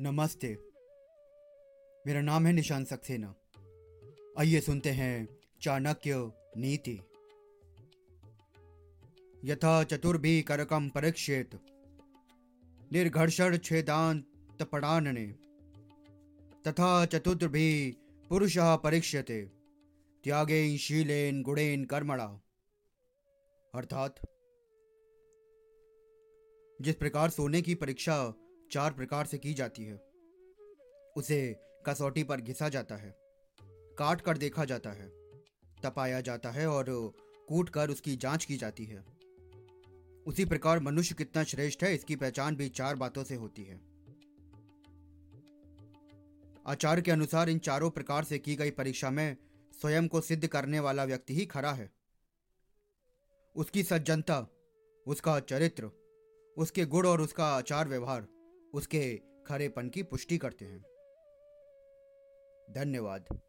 नमस्ते। मेरा नाम है निशान सक्सेना। आइए सुनते हैं चाणक्य नीति। यथा चतुर्भि करकम परीक्षेत। निर्घर्षण छेदांत पड़ानने तथा चतुर्भि पुरुष परीक्षते त्यागे शीलेन गुणेन कर्मणा। अर्थात, जिस प्रकार सोने की परीक्षा चार प्रकार से की जाती है। उसे कसौटी पर घिसा जाता है, काट कर देखा जाता है, तपाया जाता है और कूट कर उसकी जाँच की जाती है। उसी प्रकार मनुष्य कितना श्रेष्ठ है, इसकी पहचान भी चार बातों से होती है। आचार्य के अनुसार इन चारों प्रकार से की गई परीक्षा में स्वयं को सिद्ध करने वाला व्यक्ति ही खरा है। उसकी सज्जनता, उसका चरित्र, उसके गुण और उसका आचार व्यवहार उसके खरेपन की पुष्टि करते हैं। धन्यवाद।